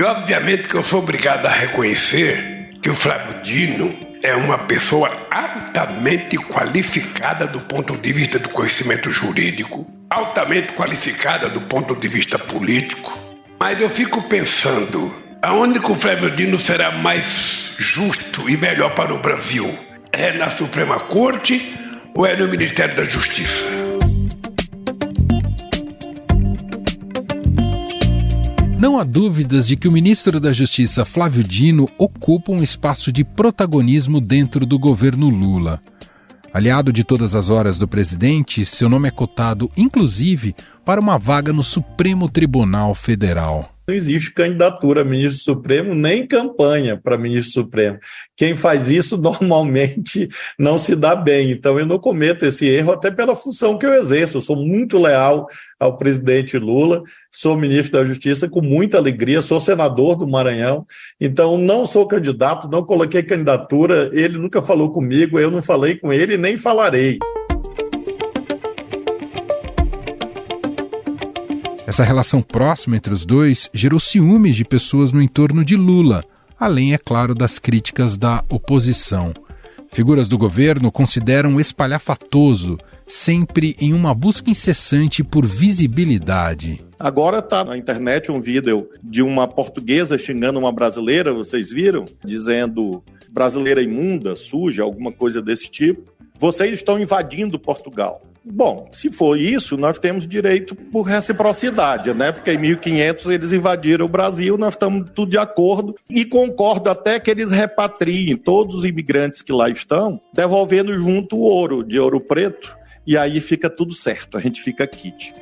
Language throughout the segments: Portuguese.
E obviamente que eu sou obrigado a reconhecer que o Flávio Dino é uma pessoa altamente qualificada do ponto de vista do conhecimento jurídico, altamente qualificada do ponto de vista político. Mas eu fico pensando, aonde que o Flávio Dino será mais justo e melhor para o Brasil? É na Suprema Corte ou é no Ministério da Justiça? Não há dúvidas de que o ministro da Justiça Flávio Dino ocupa um espaço de protagonismo dentro do governo Lula. Aliado de todas as horas do presidente, seu nome é cotado, inclusive, para uma vaga no Supremo Tribunal Federal não existe candidatura a ministro supremo nem campanha para ministro supremo. Quem faz isso normalmente não se dá bem. Então eu não cometo esse erro até pela função que eu exerço. Eu sou muito leal ao presidente Lula, sou ministro da Justiça com muita alegria, sou senador do Maranhão. Então não sou candidato, não coloquei candidatura, ele nunca falou comigo, eu não falei com ele nem falarei. Essa relação próxima entre os dois gerou ciúmes de pessoas no entorno de Lula, além, é claro, das críticas da oposição. Figuras do governo consideram espalhafatoso, sempre em uma busca incessante por visibilidade. Agora está na internet um vídeo de uma portuguesa xingando uma brasileira, vocês viram? Dizendo brasileira imunda, suja, alguma coisa desse tipo. Vocês estão invadindo Portugal. Bom, se for isso, nós temos direito por reciprocidade, né? Porque em 1500 eles invadiram o Brasil, nós estamos tudo de acordo e concordo até que eles repatriem todos os imigrantes que lá estão, devolvendo junto o ouro de ouro preto, e aí fica tudo certo, a gente fica kit.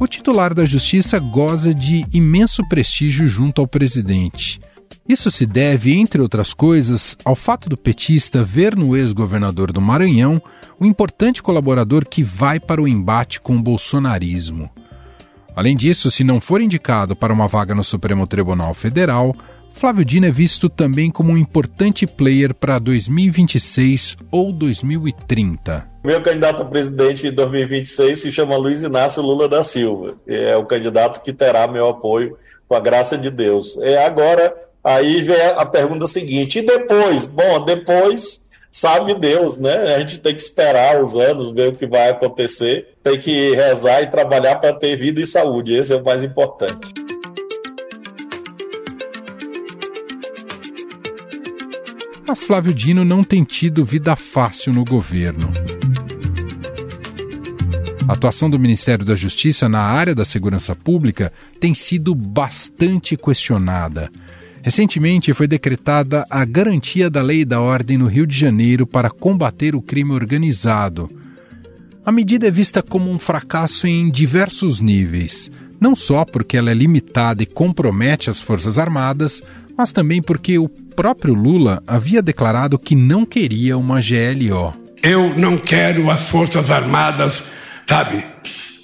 O titular da Justiça goza de imenso prestígio junto ao presidente. Isso se deve, entre outras coisas, ao fato do petista ver no ex-governador do Maranhão o importante colaborador que vai para o embate com o bolsonarismo. Além disso, se não for indicado para uma vaga no Supremo Tribunal Federal, Flávio Dino é visto também como um importante player para 2026 ou 2030. Meu candidato a presidente em 2026 se chama Luiz Inácio Lula da Silva. É o candidato que terá meu apoio com a graça de Deus. É agora aí vem a pergunta seguinte: e depois? Bom, depois sabe Deus, né? A gente tem que esperar os anos, ver o que vai acontecer, tem que rezar e trabalhar para ter vida e saúde. Esse é o mais importante. Mas Flávio Dino não tem tido vida fácil no governo. A atuação do Ministério da Justiça na área da segurança pública tem sido bastante questionada. Recentemente foi decretada a garantia da lei da ordem no Rio de Janeiro para combater o crime organizado. A medida é vista como um fracasso em diversos níveis, não só porque ela é limitada e compromete as Forças Armadas, mas também porque o próprio Lula havia declarado que não queria uma GLO. Eu não quero as Forças Armadas, sabe,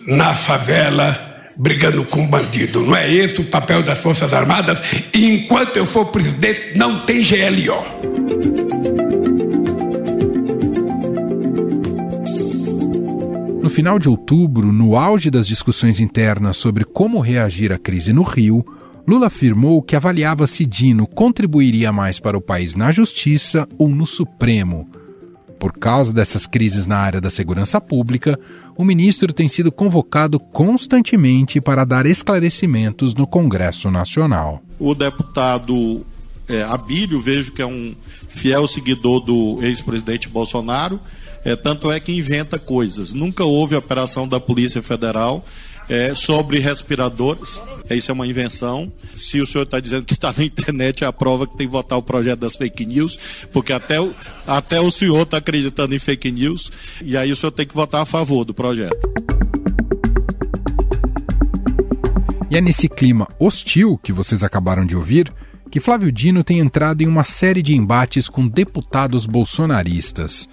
na favela brigando com bandido. Não é esse o papel das Forças Armadas. E enquanto eu for presidente, não tem GLO. No final de outubro, no auge das discussões internas sobre como reagir à crise no Rio, Lula afirmou que avaliava se Dino contribuiria mais para o país na Justiça ou no Supremo. Por causa dessas crises na área da segurança pública, o ministro tem sido convocado constantemente para dar esclarecimentos no Congresso Nacional. O deputado é, Abílio, vejo que é um fiel seguidor do ex-presidente Bolsonaro, é, tanto é que inventa coisas. Nunca houve operação da Polícia Federal é, sobre respiradores. É, isso é uma invenção. Se o senhor está dizendo que está na internet, é a prova que tem que votar o projeto das fake news, porque até o, até o senhor está acreditando em fake news, e aí o senhor tem que votar a favor do projeto. E é nesse clima hostil que vocês acabaram de ouvir que Flávio Dino tem entrado em uma série de embates com deputados bolsonaristas.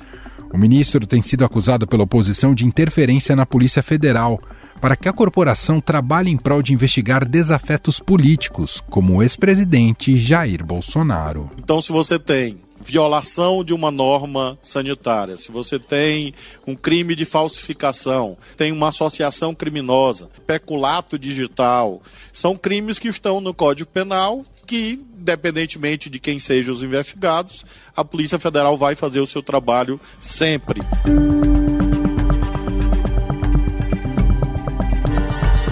O ministro tem sido acusado pela oposição de interferência na Polícia Federal para que a corporação trabalhe em prol de investigar desafetos políticos, como o ex-presidente Jair Bolsonaro. Então, se você tem violação de uma norma sanitária, se você tem um crime de falsificação, tem uma associação criminosa, peculato digital, são crimes que estão no Código Penal que, independentemente de quem sejam os investigados, a Polícia Federal vai fazer o seu trabalho sempre.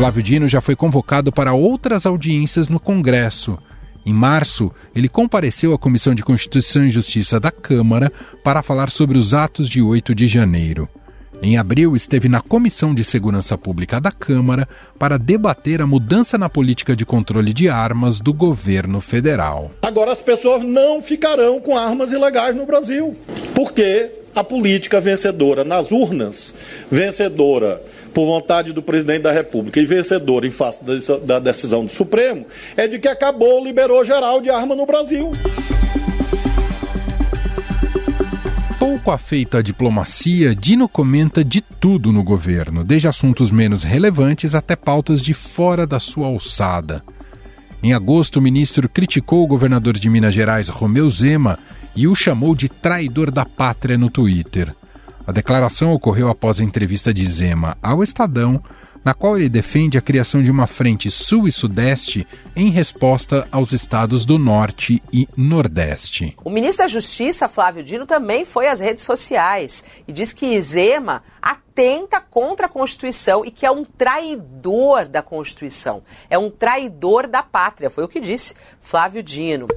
Flávio Dino já foi convocado para outras audiências no Congresso. Em março, ele compareceu à Comissão de Constituição e Justiça da Câmara para falar sobre os atos de 8 de janeiro. Em abril, esteve na Comissão de Segurança Pública da Câmara para debater a mudança na política de controle de armas do governo federal. Agora, as pessoas não ficarão com armas ilegais no Brasil, porque a política vencedora nas urnas, vencedora por vontade do presidente da República e vencedor em face da decisão do Supremo, é de que acabou, liberou geral de arma no Brasil. Pouco afeito à diplomacia, Dino comenta de tudo no governo, desde assuntos menos relevantes até pautas de fora da sua alçada. Em agosto, o ministro criticou o governador de Minas Gerais, Romeu Zema, e o chamou de traidor da pátria no Twitter. A declaração ocorreu após a entrevista de Zema ao Estadão, na qual ele defende a criação de uma frente sul e sudeste em resposta aos estados do norte e nordeste. O ministro da Justiça, Flávio Dino, também foi às redes sociais e diz que Zema atenta contra a Constituição e que é um traidor da Constituição. É um traidor da pátria, foi o que disse Flávio Dino.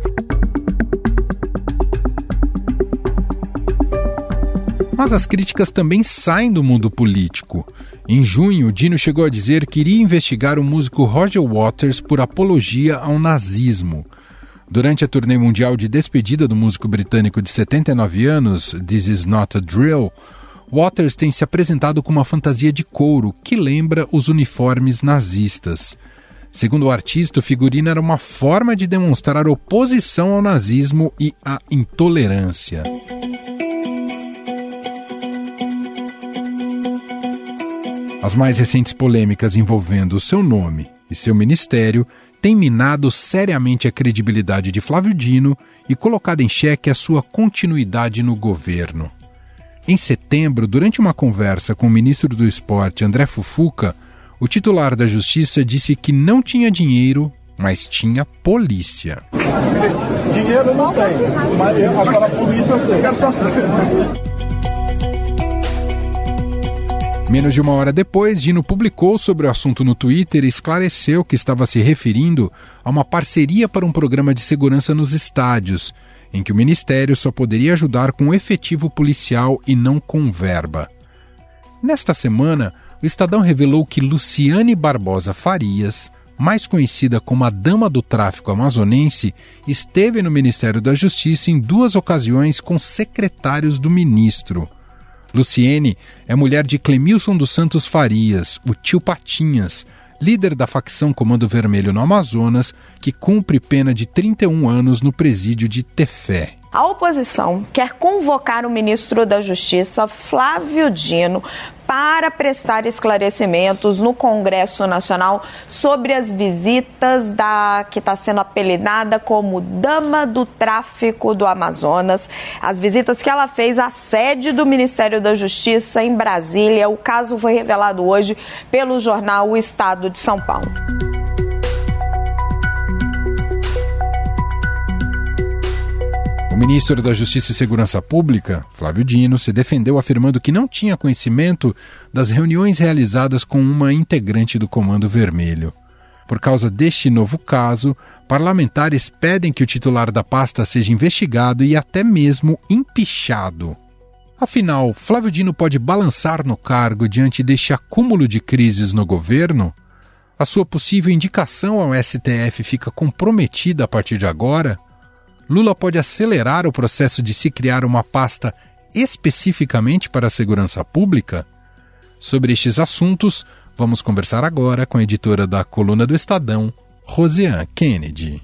Mas as críticas também saem do mundo político. Em junho, Dino chegou a dizer que iria investigar o músico Roger Waters por apologia ao nazismo. Durante a turnê mundial de despedida do músico britânico de 79 anos, This Is Not a Drill, Waters tem se apresentado com uma fantasia de couro que lembra os uniformes nazistas. Segundo o artista, o figurino era uma forma de demonstrar oposição ao nazismo e à intolerância. As mais recentes polêmicas envolvendo o seu nome e seu ministério têm minado seriamente a credibilidade de Flávio Dino e colocado em xeque a sua continuidade no governo. Em setembro, durante uma conversa com o ministro do Esporte, André Fufuca, o titular da Justiça disse que não tinha dinheiro, mas tinha polícia. Dinheiro não tem, mas agora a polícia tem. Menos de uma hora depois, Dino publicou sobre o assunto no Twitter e esclareceu que estava se referindo a uma parceria para um programa de segurança nos estádios, em que o Ministério só poderia ajudar com efetivo policial e não com verba. Nesta semana, o Estadão revelou que Luciane Barbosa Farias, mais conhecida como a Dama do Tráfico Amazonense, esteve no Ministério da Justiça em duas ocasiões com secretários do ministro. Luciene é mulher de Clemilson dos Santos Farias, o tio Patinhas, líder da facção Comando Vermelho no Amazonas, que cumpre pena de 31 anos no presídio de Tefé. A oposição quer convocar o ministro da Justiça, Flávio Dino, para prestar esclarecimentos no Congresso Nacional sobre as visitas da que está sendo apelidada como Dama do Tráfico do Amazonas, as visitas que ela fez à sede do Ministério da Justiça em Brasília. O caso foi revelado hoje pelo jornal O Estado de São Paulo. O ministro da Justiça e Segurança Pública, Flávio Dino, se defendeu afirmando que não tinha conhecimento das reuniões realizadas com uma integrante do Comando Vermelho. Por causa deste novo caso, parlamentares pedem que o titular da pasta seja investigado e até mesmo empichado. Afinal, Flávio Dino pode balançar no cargo diante deste acúmulo de crises no governo? A sua possível indicação ao STF fica comprometida a partir de agora? Lula pode acelerar o processo de se criar uma pasta especificamente para a segurança pública? Sobre estes assuntos, vamos conversar agora com a editora da coluna do Estadão, Roseanne Kennedy.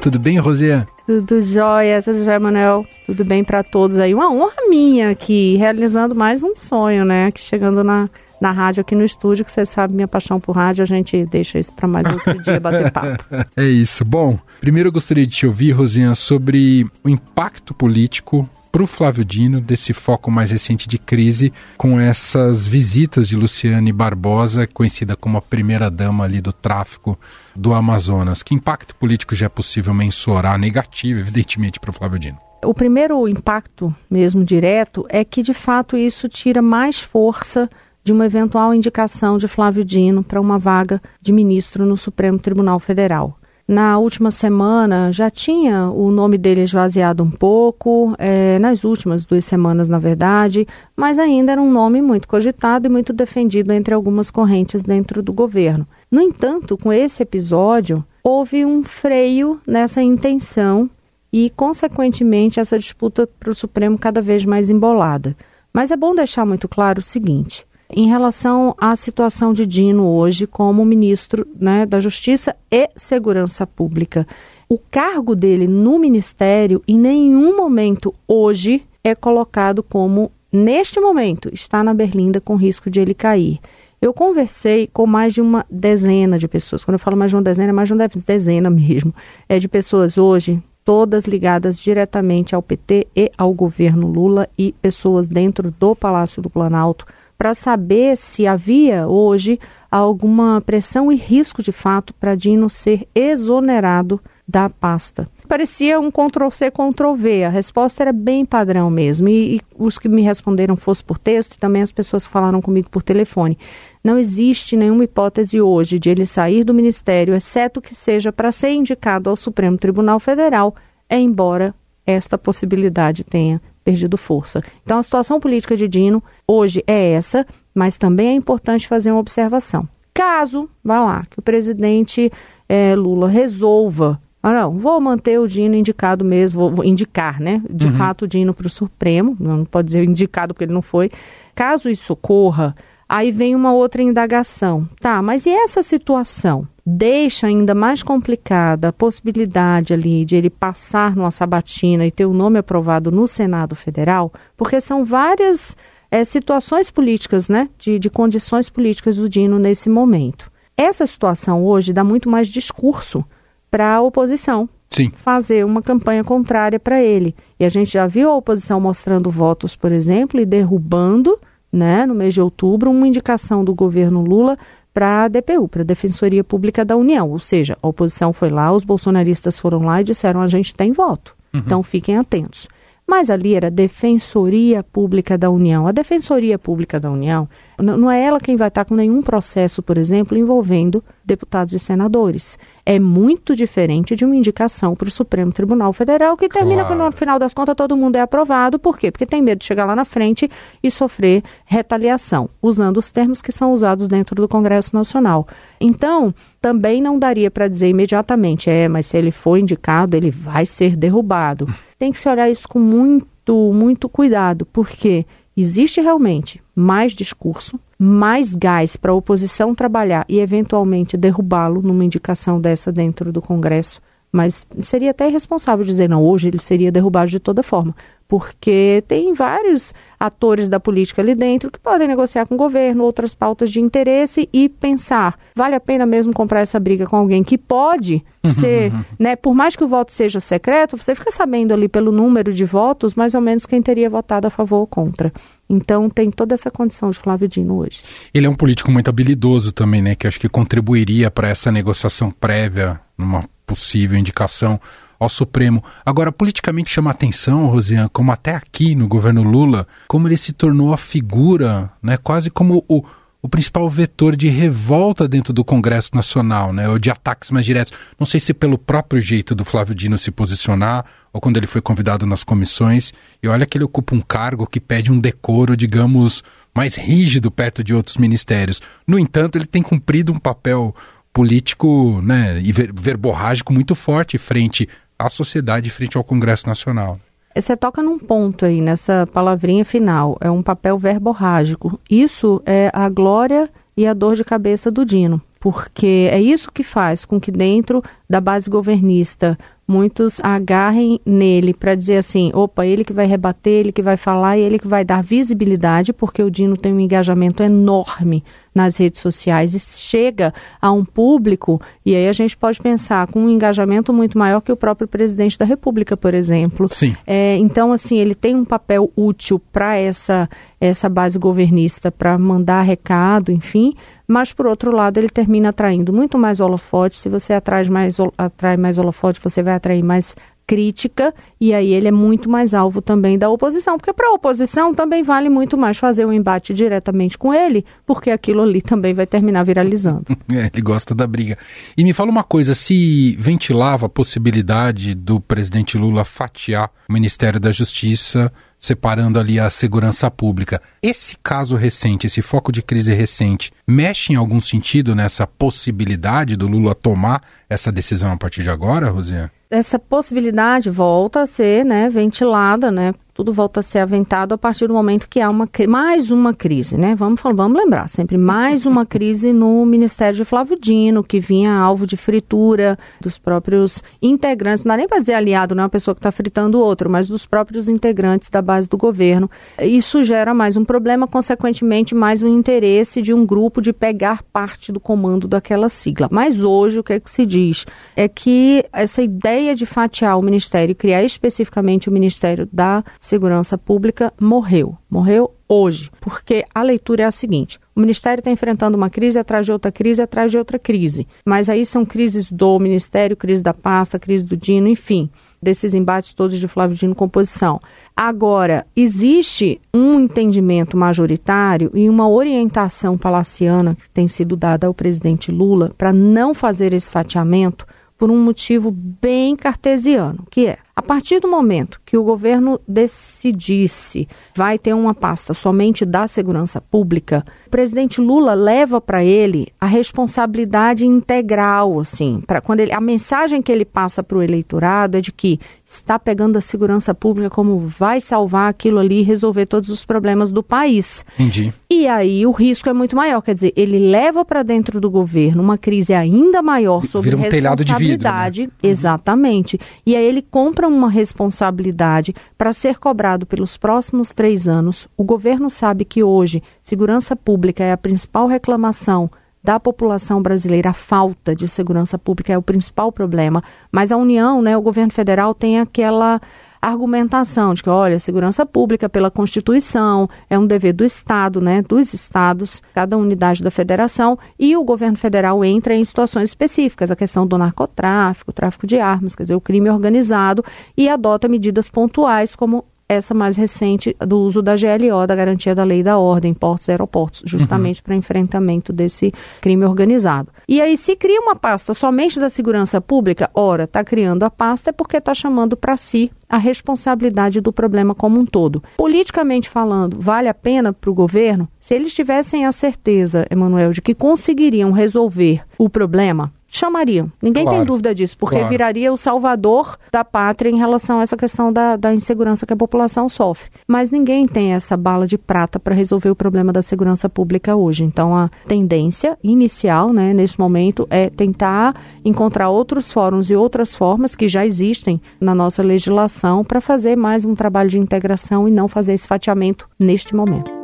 Tudo bem, Roseanne? Tudo jóia, tudo jóia, Manuel. Tudo bem para todos aí. Uma honra minha aqui, realizando mais um sonho, né? Que chegando na, na rádio aqui no estúdio, que você sabe minha paixão por rádio, a gente deixa isso para mais outro dia bater papo. É isso. Bom, primeiro eu gostaria de te ouvir, Rosinha, sobre o impacto político para o Flávio Dino desse foco mais recente de crise com essas visitas de Luciane Barbosa, conhecida como a primeira dama ali do tráfico do Amazonas. Que impacto político já é possível mensurar negativo, evidentemente, para o Flávio Dino? O primeiro impacto mesmo direto é que de fato isso tira mais força de uma eventual indicação de Flávio Dino para uma vaga de ministro no Supremo Tribunal Federal. Na última semana já tinha o nome dele esvaziado um pouco, é, nas últimas duas semanas, na verdade, mas ainda era um nome muito cogitado e muito defendido entre algumas correntes dentro do governo. No entanto, com esse episódio, houve um freio nessa intenção e, consequentemente, essa disputa para o Supremo cada vez mais embolada. Mas é bom deixar muito claro o seguinte: em relação à situação de Dino hoje como ministro né, da Justiça e Segurança Pública. O cargo dele no ministério, em nenhum momento hoje, é colocado como, neste momento, está na berlinda com risco de ele cair. Eu conversei com mais de uma dezena de pessoas. Quando eu falo mais de uma dezena, é mais de uma dezena mesmo. É de pessoas hoje, todas ligadas diretamente ao PT e ao governo Lula e pessoas dentro do Palácio do Planalto para saber se havia hoje alguma pressão e risco de fato para Dino ser exonerado da pasta. Parecia um Ctrl-C, Ctrl-V. A resposta era bem padrão mesmo. E, e, os que me responderam fosse por texto e também as pessoas que falaram comigo por telefone. Não existe nenhuma hipótese hoje de ele sair do ministério, exceto que seja para ser indicado ao Supremo Tribunal Federal, embora esta possibilidade tenha perdido força. Então, a situação política de Dino hoje é essa, mas também é importante fazer uma observação. Caso, vá lá, que o presidente é, Lula resolva, ah, não, vou manter o Dino indicado mesmo, vou, vou indicar, né, de uhum. fato, o Dino para o Supremo, não pode dizer indicado porque ele não foi. Caso isso ocorra, aí vem uma outra indagação. Tá, mas e essa situação? Deixa ainda mais complicada a possibilidade ali de ele passar numa sabatina e ter o nome aprovado no Senado Federal, porque são várias é, situações políticas, né, de, de condições políticas do Dino nesse momento. Essa situação hoje dá muito mais discurso para a oposição. Sim. fazer uma campanha contrária para ele. E a gente já viu a oposição mostrando votos, por exemplo, e derrubando, né, no mês de outubro, uma indicação do governo Lula para a DPU, para a Defensoria Pública da União. Ou seja, a oposição foi lá, os bolsonaristas foram lá e disseram a gente tem voto. Uhum. Então fiquem atentos. Mas ali era Defensoria Pública da União. A Defensoria Pública da União não é ela quem vai estar com nenhum processo, por exemplo, envolvendo deputados e senadores. É muito diferente de uma indicação para o Supremo Tribunal Federal, que termina claro. no final das contas todo mundo é aprovado. Por quê? Porque tem medo de chegar lá na frente e sofrer retaliação, usando os termos que são usados dentro do Congresso Nacional. Então, também não daria para dizer imediatamente, é, mas se ele for indicado, ele vai ser derrubado. Tem que se olhar isso com muito, muito cuidado, porque existe realmente mais discurso, mais gás para a oposição trabalhar e eventualmente derrubá-lo numa indicação dessa dentro do Congresso. Mas seria até irresponsável dizer, não, hoje ele seria derrubado de toda forma porque tem vários atores da política ali dentro que podem negociar com o governo outras pautas de interesse e pensar, vale a pena mesmo comprar essa briga com alguém que pode ser, né, por mais que o voto seja secreto, você fica sabendo ali pelo número de votos, mais ou menos quem teria votado a favor ou contra. Então tem toda essa condição de Flávio Dino hoje. Ele é um político muito habilidoso também, né, que acho que contribuiria para essa negociação prévia numa possível indicação ao Supremo. Agora, politicamente chama atenção, Rosiane, como até aqui no governo Lula, como ele se tornou a figura, né, quase como o, o principal vetor de revolta dentro do Congresso Nacional, né, ou de ataques mais diretos. Não sei se pelo próprio jeito do Flávio Dino se posicionar, ou quando ele foi convidado nas comissões. E olha que ele ocupa um cargo que pede um decoro, digamos, mais rígido perto de outros ministérios. No entanto, ele tem cumprido um papel político né, e verborrágico muito forte frente à sociedade frente ao Congresso Nacional. Você toca num ponto aí, nessa palavrinha final, é um papel verborrágico. Isso é a glória e a dor de cabeça do Dino, porque é isso que faz com que dentro da base governista muitos agarrem nele para dizer assim, opa, ele que vai rebater, ele que vai falar e ele que vai dar visibilidade, porque o Dino tem um engajamento enorme nas redes sociais e chega a um público, e aí a gente pode pensar com um engajamento muito maior que o próprio presidente da República, por exemplo. Sim. É, então, assim, ele tem um papel útil para essa, essa base governista, para mandar recado, enfim, mas por outro lado ele termina atraindo muito mais holofote. Se você atrai mais, atrai mais holofote, você vai atrair mais crítica e aí ele é muito mais alvo também da oposição, porque para a oposição também vale muito mais fazer um embate diretamente com ele, porque aquilo ali também vai terminar viralizando. É, ele gosta da briga. E me fala uma coisa, se ventilava a possibilidade do presidente Lula fatiar o Ministério da Justiça separando ali a segurança pública. Esse caso recente, esse foco de crise recente, mexe em algum sentido nessa possibilidade do Lula tomar essa decisão a partir de agora, Rosiane? Essa possibilidade volta a ser né, ventilada né, tudo volta a ser aventado a partir do momento que há uma, mais uma crise, né? Vamos, vamos lembrar, sempre mais uma crise no Ministério de Flávio Dino, que vinha alvo de fritura dos próprios integrantes, não dá nem para dizer aliado, não é uma pessoa que está fritando o outro, mas dos próprios integrantes da base do governo. Isso gera mais um problema, consequentemente, mais um interesse de um grupo de pegar parte do comando daquela sigla. Mas hoje, o que é que se diz? É que essa ideia de fatiar o Ministério e criar especificamente o Ministério da Segurança Pública morreu. Morreu hoje, porque a leitura é a seguinte: o Ministério está enfrentando uma crise atrás de outra crise atrás de outra crise. Mas aí são crises do Ministério, crise da pasta, crise do Dino, enfim, desses embates todos de Flávio Dino composição. Agora, existe um entendimento majoritário e uma orientação palaciana que tem sido dada ao presidente Lula para não fazer esse fatiamento por um motivo bem cartesiano, que é a partir do momento que o governo decidisse vai ter uma pasta somente da segurança pública, o presidente Lula leva para ele a responsabilidade integral, assim, para quando ele, a mensagem que ele passa para o eleitorado é de que está pegando a segurança pública como vai salvar aquilo ali e resolver todos os problemas do país. Entendi. E aí o risco é muito maior, quer dizer, ele leva para dentro do governo uma crise ainda maior sobre Vira um telhado de vidro, né? exatamente. E aí ele compra uma responsabilidade para ser cobrado pelos próximos três anos. O governo sabe que hoje segurança pública é a principal reclamação da população brasileira, a falta de segurança pública é o principal problema. Mas a União, né, o governo federal tem aquela argumentação de que, olha, segurança pública pela Constituição é um dever do Estado, né, dos estados, cada unidade da federação, e o governo federal entra em situações específicas, a questão do narcotráfico, tráfico de armas, quer dizer, o crime organizado, e adota medidas pontuais como essa mais recente do uso da GLO, da garantia da lei da ordem, portos e aeroportos, justamente uhum. para enfrentamento desse crime organizado. E aí, se cria uma pasta somente da segurança pública, ora, está criando a pasta é porque está chamando para si a responsabilidade do problema como um todo. Politicamente falando, vale a pena para o governo? Se eles tivessem a certeza, Emanuel, de que conseguiriam resolver o problema, chamariam. Ninguém claro, tem dúvida disso, porque claro. viraria o salvador da pátria em relação a essa questão da, da insegurança que a população sofre. Mas ninguém tem essa bala de prata para resolver o problema da segurança pública hoje. Então, a tendência inicial, né, nesse momento, é tentar encontrar outros fóruns e outras formas que já existem na nossa legislação para fazer mais um trabalho de integração e não fazer esse fatiamento neste momento.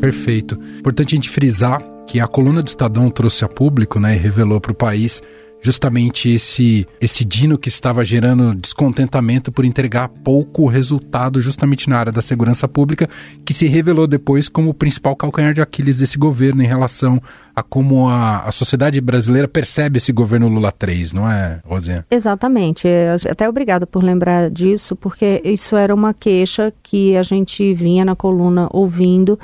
Perfeito. Importante a gente frisar que a coluna do Estadão trouxe a público né, e revelou para o país justamente esse, esse Dino que estava gerando descontentamento por entregar pouco resultado justamente na área da segurança pública, que se revelou depois como o principal calcanhar de Aquiles desse governo em relação a como a, a sociedade brasileira percebe esse governo Lula 3, não é, Rosinha? Exatamente. É, até obrigado por lembrar disso, porque isso era uma queixa que a gente vinha na coluna ouvindo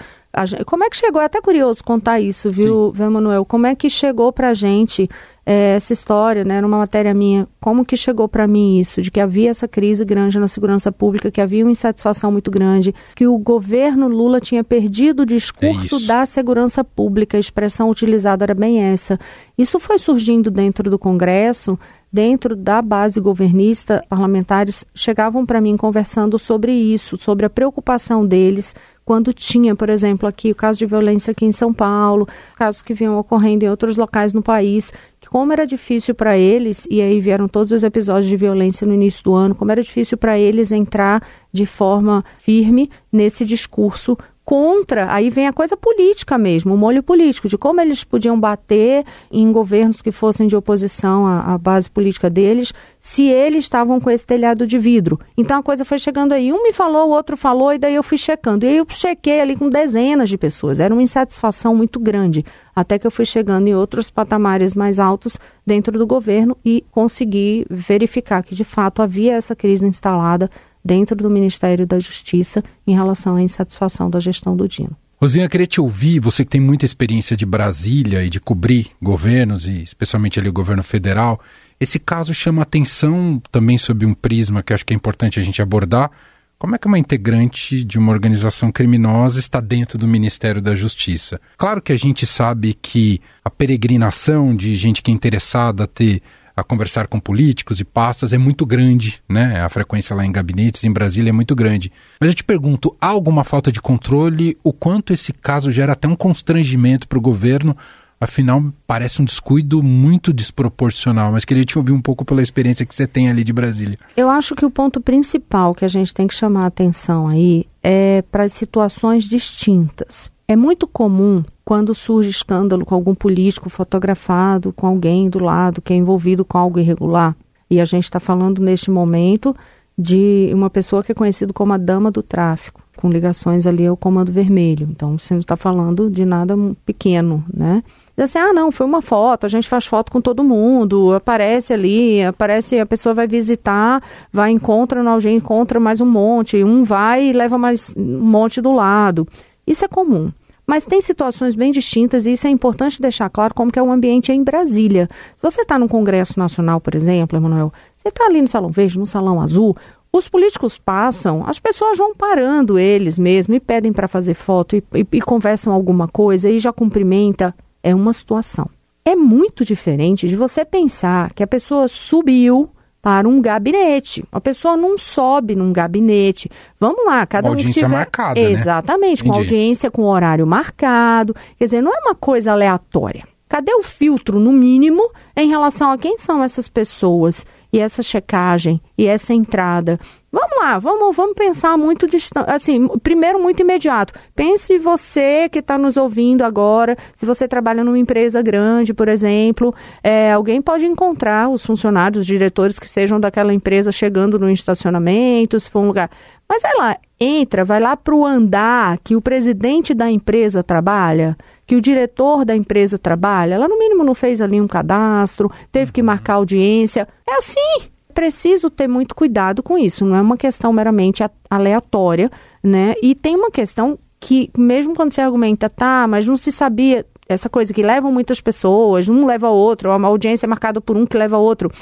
Gente, como é que chegou? É até curioso contar isso, viu, viu Manuel? Como é que chegou para a gente é, essa história, né? Era uma matéria minha. Como que chegou para mim isso? De que havia essa crise grande na segurança pública, que havia uma insatisfação muito grande, que o governo Lula tinha perdido o discurso é da segurança pública. A expressão utilizada era bem essa. Isso foi surgindo dentro do Congresso dentro da base governista, parlamentares chegavam para mim conversando sobre isso, sobre a preocupação deles quando tinha, por exemplo, aqui o caso de violência aqui em São Paulo, casos que vinham ocorrendo em outros locais no país, que como era difícil para eles, e aí vieram todos os episódios de violência no início do ano, como era difícil para eles entrar de forma firme nesse discurso contra, aí vem a coisa política mesmo, o molho político, de como eles podiam bater em governos que fossem de oposição à, à, base política deles, se eles estavam com esse telhado de vidro. Então a coisa foi chegando aí, um me falou, o outro falou, e daí eu fui checando. E aí eu chequei ali com dezenas de pessoas, era uma insatisfação muito grande, até que eu fui chegando em outros patamares mais altos dentro do governo e consegui verificar que de fato havia essa crise instalada dentro do Ministério da Justiça em relação à insatisfação da gestão do Dino. Rosinha, queria te ouvir, você que tem muita experiência de Brasília e de cobrir governos, e especialmente ali o governo federal. Esse caso chama atenção também sob um prisma que acho que é importante a gente abordar. Como é que uma integrante de uma organização criminosa está dentro do Ministério da Justiça? Claro que a gente sabe que a peregrinação de gente que é interessada a ter a conversar com políticos e pastas é muito grande, né? A frequência lá em gabinetes em Brasília é muito grande. Mas eu te pergunto, há alguma falta de controle? O quanto esse caso gera até um constrangimento para o governo? Afinal, parece um descuido muito desproporcional, mas queria te ouvir um pouco pela experiência que você tem ali de Brasília. Eu acho que o ponto principal que a gente tem que chamar a atenção aí é para situações distintas. É muito comum quando surge escândalo com algum político fotografado, com alguém do lado que é envolvido com algo irregular. E a gente está falando neste momento de uma pessoa que é conhecida como a dama do tráfico, com ligações ali ao Comando Vermelho. Então, você não está falando de nada pequeno, né? Diz assim, ah, não, foi uma foto, a gente faz foto com todo mundo, aparece ali, aparece, a pessoa vai visitar, vai, encontra encontra mais um monte, um vai e leva mais um monte do lado. Isso é comum. Mas tem situações bem distintas e isso é importante deixar claro como que é o ambiente em Brasília. Se você está no Congresso Nacional, por exemplo, Emanuel, você está ali no Salão Verde, no Salão Azul, os políticos passam, as pessoas vão parando eles mesmo e pedem para fazer foto e, e, e conversam alguma coisa e já cumprimenta. É uma situação. É muito diferente de você pensar que a pessoa subiu para um gabinete. A pessoa não sobe num gabinete. Vamos lá, cada uma um audiência que tiver... marcada, Exatamente, né? com audiência, com horário marcado. Quer dizer, não é uma coisa aleatória. Cadê o filtro, no mínimo, em relação a quem são essas pessoas e essa checagem e essa entrada? Vamos lá, vamos, vamos pensar muito distante. Assim, primeiro, muito imediato. Pense você que está nos ouvindo agora, se você trabalha numa empresa grande, por exemplo, é, alguém pode encontrar os funcionários, os diretores que sejam daquela empresa chegando no estacionamento, se for um lugar. Mas lá, entra, vai lá para o andar que o presidente da empresa trabalha, que o diretor da empresa trabalha. Ela, no mínimo, não fez ali um cadastro, teve que marcar audiência. É assim preciso ter muito cuidado com isso, não é uma questão meramente aleatória, né? E tem uma questão que, mesmo quando se argumenta, tá, mas não se sabia, essa coisa que levam muitas pessoas, um leva a outro, uma audiência é marcada por um que leva a outro.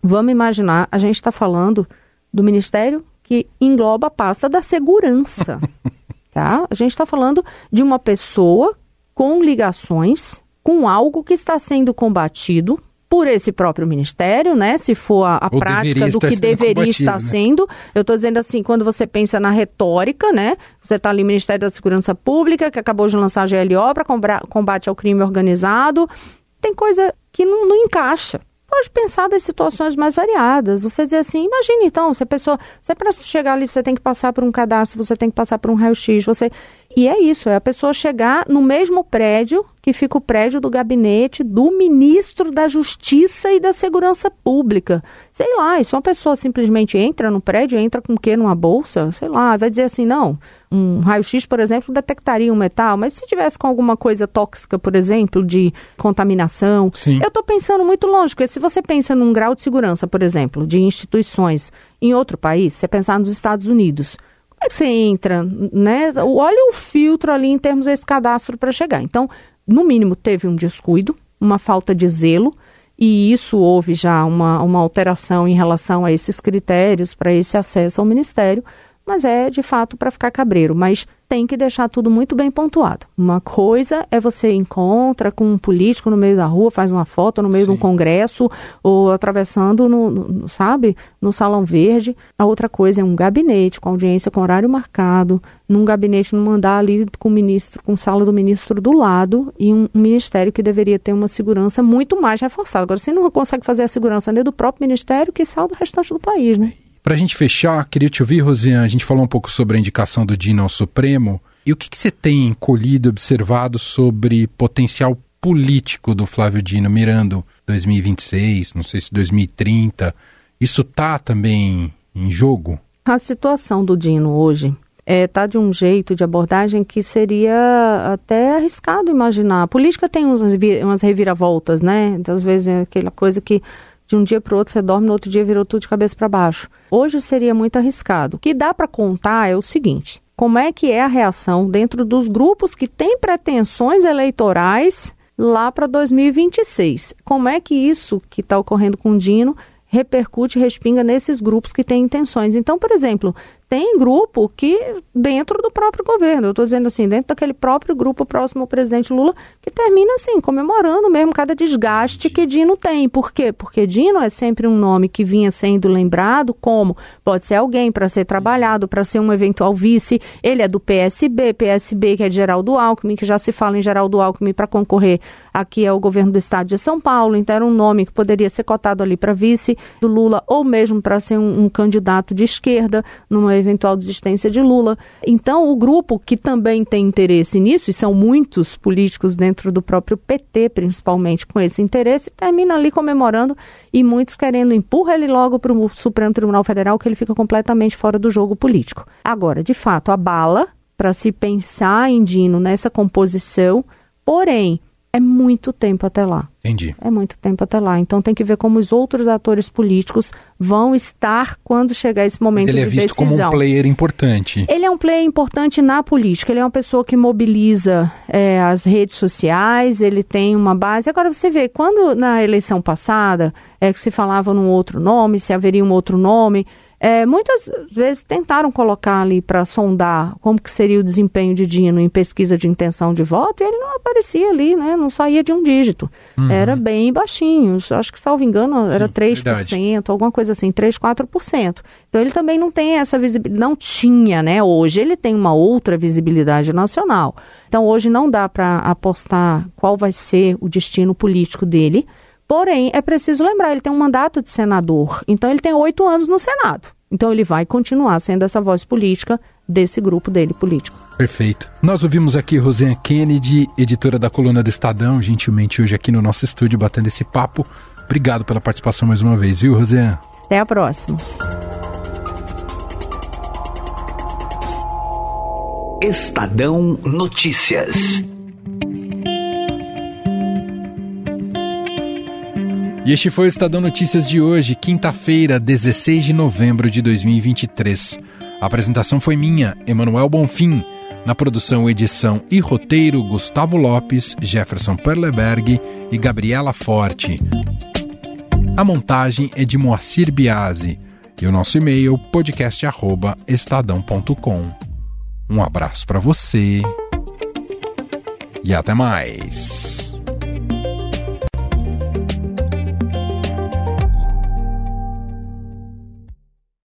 Vamos imaginar, a gente está falando do ministério que engloba a pasta da segurança, tá? A gente está falando de uma pessoa com ligações com algo que está sendo combatido por esse próprio ministério, né? Se for a, a prática do que deveria estar né? sendo. Eu estou dizendo assim, quando você pensa na retórica, né? Você está ali Ministério da Segurança Pública, que acabou de lançar a GLO para combate ao crime organizado. Tem coisa que não, não encaixa pode pensar das situações mais variadas. Você dizer assim, imagine então, se a pessoa, você para chegar ali, você tem que passar por um cadastro, você tem que passar por um raio-x, você e é isso, é a pessoa chegar no mesmo prédio que fica o prédio do gabinete do ministro da Justiça e da Segurança Pública. Sei lá, se uma pessoa simplesmente entra no prédio, entra com o quê numa bolsa? Sei lá, vai dizer assim, não, um raio-x, por exemplo, detectaria um metal, mas se tivesse com alguma coisa tóxica, por exemplo, de contaminação, Sim. eu estou pensando muito longe, porque se você pensa num grau de segurança, por exemplo, de instituições em outro país, você pensar nos Estados Unidos, como é que você entra, né? Olha o filtro ali em termos desse cadastro para chegar. Então, no mínimo, teve um descuido, uma falta de zelo, e isso houve já uma, uma alteração em relação a esses critérios para esse acesso ao Ministério, mas é de fato para ficar cabreiro. Mas tem que deixar tudo muito bem pontuado. Uma coisa é você encontra com um político no meio da rua, faz uma foto no meio Sim. de um congresso ou atravessando no, no, sabe, no salão verde. A outra coisa é um gabinete com audiência com horário marcado, num gabinete não mandar ali com o ministro, com sala do ministro do lado e um, um ministério que deveria ter uma segurança muito mais reforçada. Agora você não consegue fazer a segurança nem do próprio ministério que sal do restante do país, né? Para a gente fechar, queria te ouvir, Rosiane. A gente falou um pouco sobre a indicação do Dino ao Supremo. E o que, que você tem colhido, observado sobre potencial político do Flávio Dino mirando 2026, não sei se 2030? Isso está também em jogo? A situação do Dino hoje está é, tá de um jeito de abordagem que seria até arriscado imaginar. A política tem uns, umas reviravoltas, né? Então, às vezes é aquela coisa que de um dia para o outro você dorme, no outro dia virou tudo de cabeça para baixo. Hoje seria muito arriscado. O que dá para contar é o seguinte: como é que é a reação dentro dos grupos que têm pretensões eleitorais lá para 2026? Como é que isso que está ocorrendo com o Dino repercute, respinga nesses grupos que têm intenções. Então, por exemplo, tem grupo que, dentro do próprio governo, eu estou dizendo assim, dentro daquele próprio grupo próximo ao presidente Lula, que termina assim, comemorando mesmo cada desgaste que Dino tem. Por quê? Porque Dino é sempre um nome que vinha sendo lembrado como pode ser alguém para ser trabalhado, para ser um eventual vice. Ele é do PSB, PSB que é de Geraldo Alckmin, que já se fala em Geraldo Alckmin para concorrer aqui ao governo do estado de São Paulo. Então era um nome que poderia ser cotado ali para vice do Lula ou mesmo para ser um, um candidato de esquerda numa eventual desistência de Lula. Então, o grupo que também tem interesse nisso, e são muitos políticos dentro do próprio PT, principalmente, com esse interesse, termina ali comemorando e muitos querendo empurrar ele logo para o Supremo Tribunal Federal, que ele fica completamente fora do jogo político. Agora, de fato, a bala para se pensar em Dino nessa composição, porém, é muito tempo até lá. Entendi. É muito tempo até lá. Então tem que ver como os outros atores políticos vão estar quando chegar esse momento Mas ele é de visto decisão. como um player importante. Ele é um player importante na política. Ele é uma pessoa que mobiliza é, as redes sociais. Ele tem uma base. Agora você vê quando na eleição passada é que se falava num outro nome, se haveria um outro nome. É, muitas vezes tentaram colocar ali para sondar como que seria o desempenho de Dino em pesquisa de intenção de voto e ele não aparecia ali, né? Não saía de um dígito. Uhum. Era bem baixinho. Acho que, salvo engano, Sim, era 3%, verdade. alguma coisa assim, 3, 4%. Então ele também não tem essa visibilidade, não tinha, né? Hoje ele tem uma outra visibilidade nacional. Então hoje não dá para apostar qual vai ser o destino político dele. Porém, é preciso lembrar, ele tem um mandato de senador, então ele tem oito anos no Senado. Então ele vai continuar sendo essa voz política desse grupo dele político. Perfeito. Nós ouvimos aqui Rosana Kennedy, editora da coluna do Estadão, gentilmente hoje aqui no nosso estúdio batendo esse papo. Obrigado pela participação mais uma vez, viu, Rosana? Até a próxima. Estadão Notícias. E este foi o Estadão Notícias de hoje, quinta-feira, 16 de novembro de 2023. A apresentação foi minha, Emanuel Bonfim. Na produção, edição e roteiro, Gustavo Lopes, Jefferson Perleberg e Gabriela Forte. A montagem é de Moacir Biasi e o nosso e-mail podcast@estadão.com. Um abraço para você e até mais.